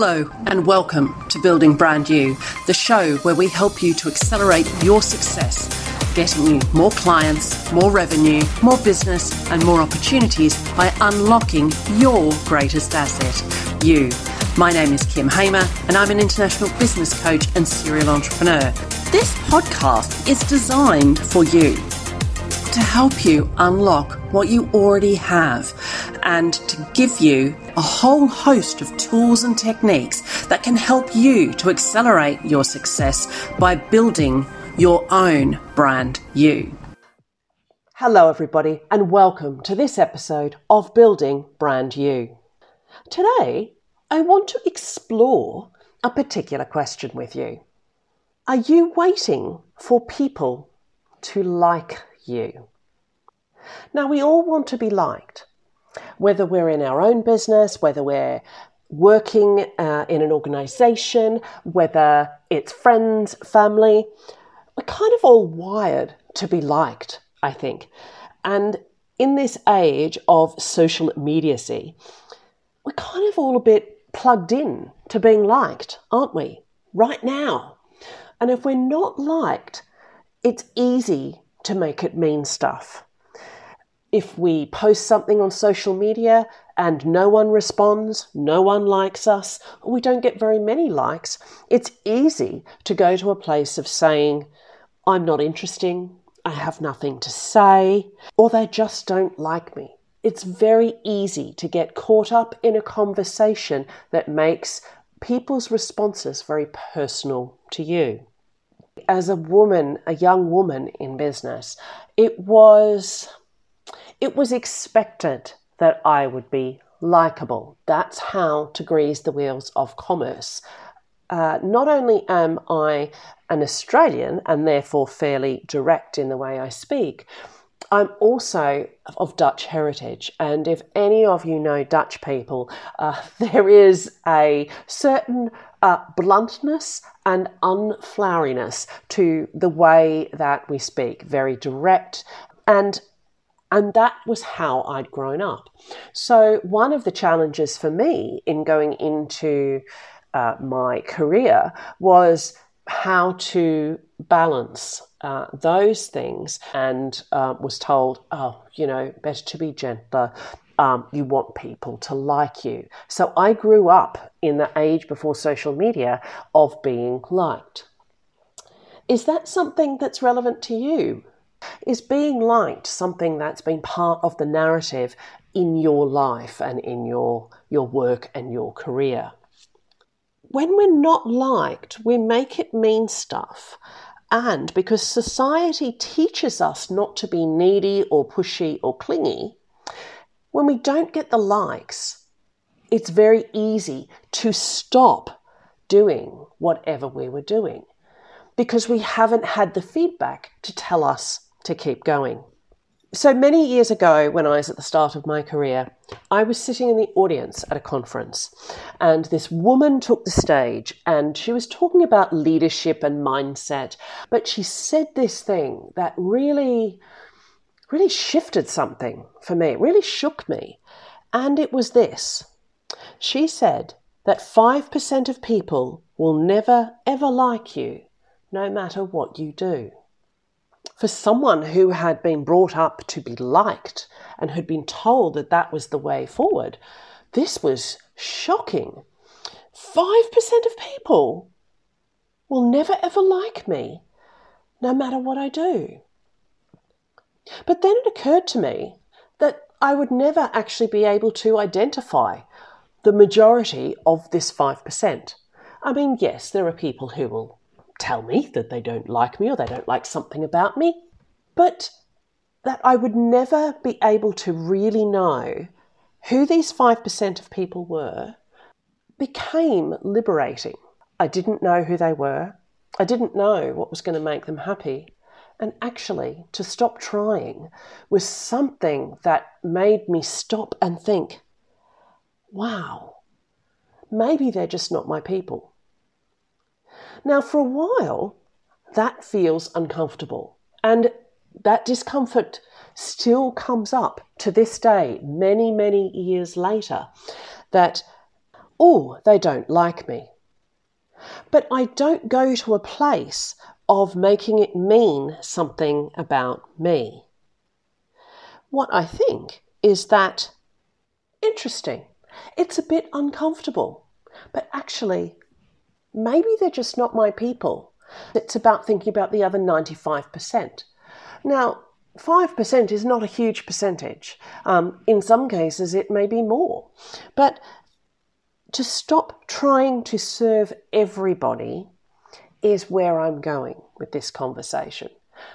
Hello, and welcome to Building Brand You, the show where we help you to accelerate your success, getting you more clients, more revenue, more business, and more opportunities by unlocking your greatest asset, you. My name is Kym Hamer, and I'm an international business coach and serial entrepreneur. This podcast is designed for you to help you unlock what you already have and to give you a whole host of tools and techniques that can help you to accelerate your success by building your own brand you. Hello, everybody, and welcome to this episode of Building Brand You. Today, I want to explore a particular question with you. Are you waiting for people to like you? Now, we all want to be liked, whether we're in our own business, whether we're working uh, in an organization, whether it's friends, family. We're kind of all wired to be liked, I think. And in this age of social mediacy, we're kind of all a bit plugged in to being liked, aren't we? Right now. And if we're not liked, it's easy to make it mean stuff if we post something on social media and no one responds, no one likes us, or we don't get very many likes, it's easy to go to a place of saying, I'm not interesting, I have nothing to say, or they just don't like me. It's very easy to get caught up in a conversation that makes people's responses very personal to you. As a woman, a young woman in business, it was it was expected that I would be likable. That's how to grease the wheels of commerce. Uh, not only am I an Australian and therefore fairly direct in the way I speak, I'm also of Dutch heritage, and if any of you know Dutch people, uh, there is a certain uh, bluntness and unfloweriness to the way that we speak, very direct. And and that was how I'd grown up. So, one of the challenges for me in going into uh, my career was how to balance uh, those things and uh, was told, oh, you know, better to be gentler. Um, you want people to like you. So I grew up in the age before social media of being liked. Is that something that's relevant to you? Is being liked something that's been part of the narrative in your life and in your, your work and your career? When we're not liked, we make it mean stuff. And because society teaches us not to be needy or pushy or clingy, when we don't get the likes, it's very easy to stop doing whatever we were doing because we haven't had the feedback to tell us to keep going. So many years ago, when I was at the start of my career, I was sitting in the audience at a conference, and this woman took the stage and she was talking about leadership and mindset. But she said this thing that really, really shifted something for me, it really shook me. And it was this she said that 5% of people will never, ever like you, no matter what you do for someone who had been brought up to be liked and had been told that that was the way forward, this was shocking. 5% of people will never ever like me, no matter what I do. But then it occurred to me that I would never actually be able to identify the majority of this 5%. I mean, yes, there are people who will tell me that they don't like me or they don't like something about me, but that I would never be able to really know who these 5% of people were became liberating. I didn't know who they were. I didn't know what was going to make them happy. And actually, to stop trying was something that made me stop and think, wow, maybe they're just not my people. Now, for a while, that feels uncomfortable. And that discomfort still comes up to this day, many, many years later, that oh, they don't like me. But I don't go to a place of making it mean something about me. What I think is that interesting, it's a bit uncomfortable, but actually, maybe they're just not my people. It's about thinking about the other 95%. Now, 5% is not a huge percentage. Um, in some cases, it may be more. But to stop trying to serve everybody is where I'm going with this conversation.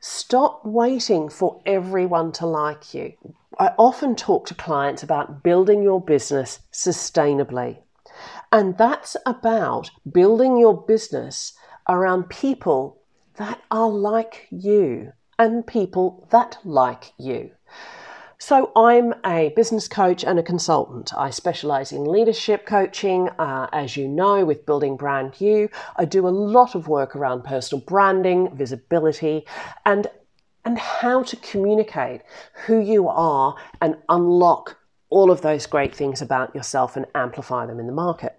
Stop waiting for everyone to like you. I often talk to clients about building your business sustainably. And that's about building your business around people that are like you and people that like you. So, I'm a business coach and a consultant. I specialize in leadership coaching, uh, as you know, with Building Brand You. I do a lot of work around personal branding, visibility, and, and how to communicate who you are and unlock all of those great things about yourself and amplify them in the market.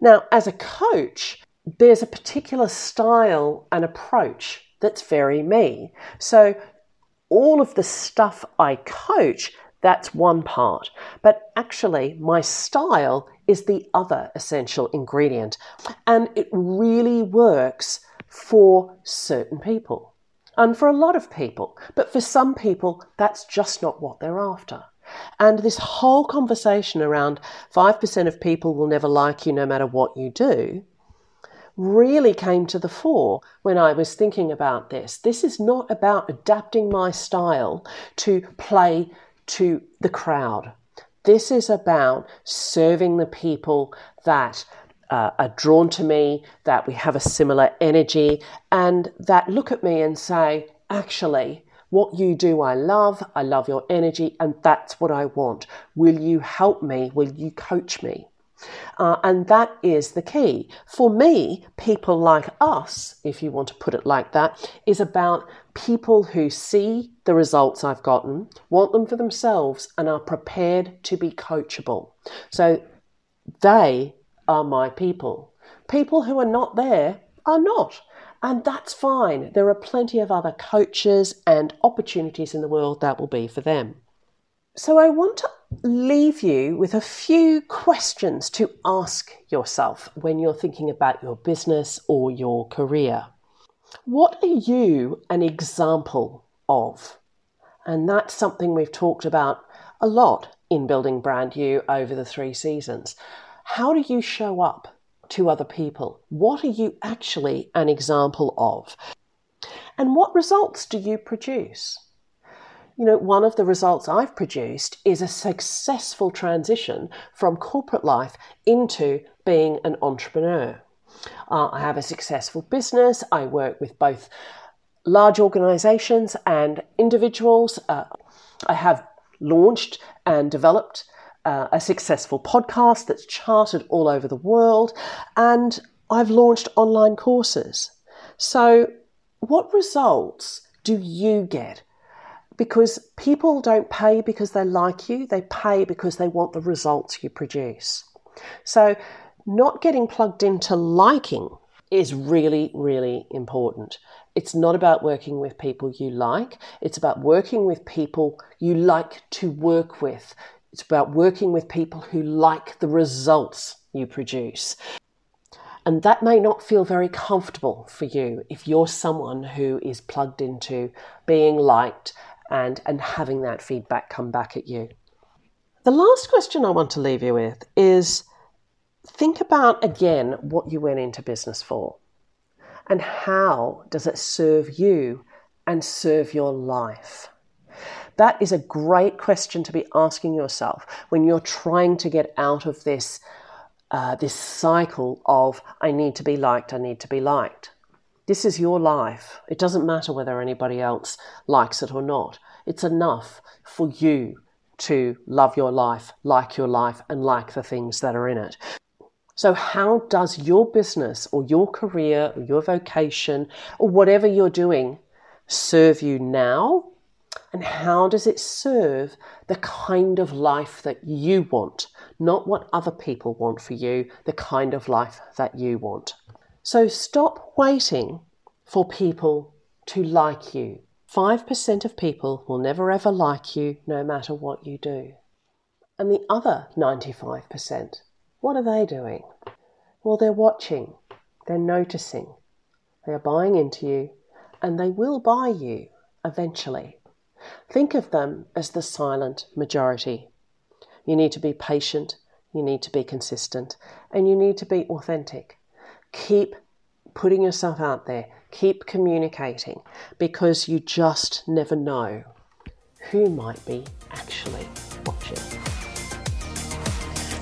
Now, as a coach, there's a particular style and approach that's very me. So all of the stuff I coach, that's one part. But actually, my style is the other essential ingredient. And it really works for certain people and for a lot of people. But for some people, that's just not what they're after. And this whole conversation around 5% of people will never like you no matter what you do really came to the fore when I was thinking about this. This is not about adapting my style to play to the crowd. This is about serving the people that uh, are drawn to me, that we have a similar energy, and that look at me and say, actually, what you do, I love. I love your energy, and that's what I want. Will you help me? Will you coach me? Uh, and that is the key. For me, people like us, if you want to put it like that, is about people who see the results I've gotten, want them for themselves, and are prepared to be coachable. So they are my people. People who are not there are not. And that's fine. There are plenty of other coaches and opportunities in the world that will be for them. So I want to leave you with a few questions to ask yourself when you're thinking about your business or your career. What are you an example of? And that's something we've talked about a lot in Building Brand You over the three seasons. How do you show up to other people? What are you actually an example of? And what results do you produce? you know, one of the results I've produced is a successful transition from corporate life into being an entrepreneur. Uh, I have a successful business. I work with both large organizations and individuals. Uh, I have launched and developed uh, a successful podcast that's charted all over the world, and I've launched online courses. So, what results do you get because people don't pay because they like you, they pay because they want the results you produce. So, not getting plugged into liking is really, really important. It's not about working with people you like, it's about working with people you like to work with. It's about working with people who like the results you produce. And that may not feel very comfortable for you if you're someone who is plugged into being liked and, and having that feedback come back at you. The last question I want to leave you with is think about again what you went into business for and how does it serve you and serve your life? That is a great question to be asking yourself when you're trying to get out of this, uh, this cycle of I need to be liked, I need to be liked. This is your life. It doesn't matter whether anybody else likes it or not. It's enough for you to love your life, like your life, and like the things that are in it. So, how does your business or your career or your vocation or whatever you're doing serve you now And how does it serve the kind of life that you want? Not what other people want for you, the kind of life that you want. So stop waiting for people to like you. 5% of people will never ever like you no matter what you do. And the other 95%, what are they doing? Well, they're watching, they're noticing, they are buying into you, and they will buy you eventually. Think of them as the silent majority. You need to be patient, you need to be consistent, and you need to be authentic. Keep putting yourself out there, keep communicating because you just never know who might be actually watching.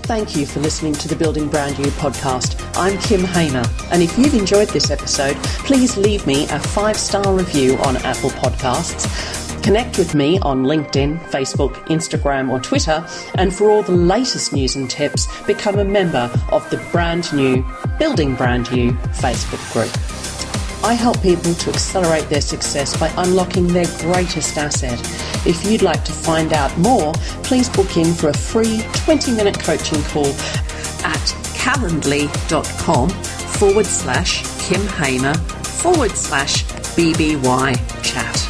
Thank you for listening to the Building Brand You podcast. I'm Kym Hamer, and if you've enjoyed this episode, please leave me a five star review on Apple Podcasts. Connect with me on LinkedIn, Facebook, Instagram, or Twitter, and for all the latest news and tips, become a member of the brand new Building Brand You Facebook group. I help people to accelerate their success by unlocking their greatest asset. If you'd like to find out more, please book in for a free 20 minute coaching call at calendly.com forward slash Kym Hamer forward slash BBY chat.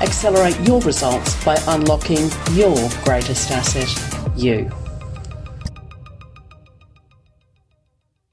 Accelerate your results by unlocking your greatest asset, you.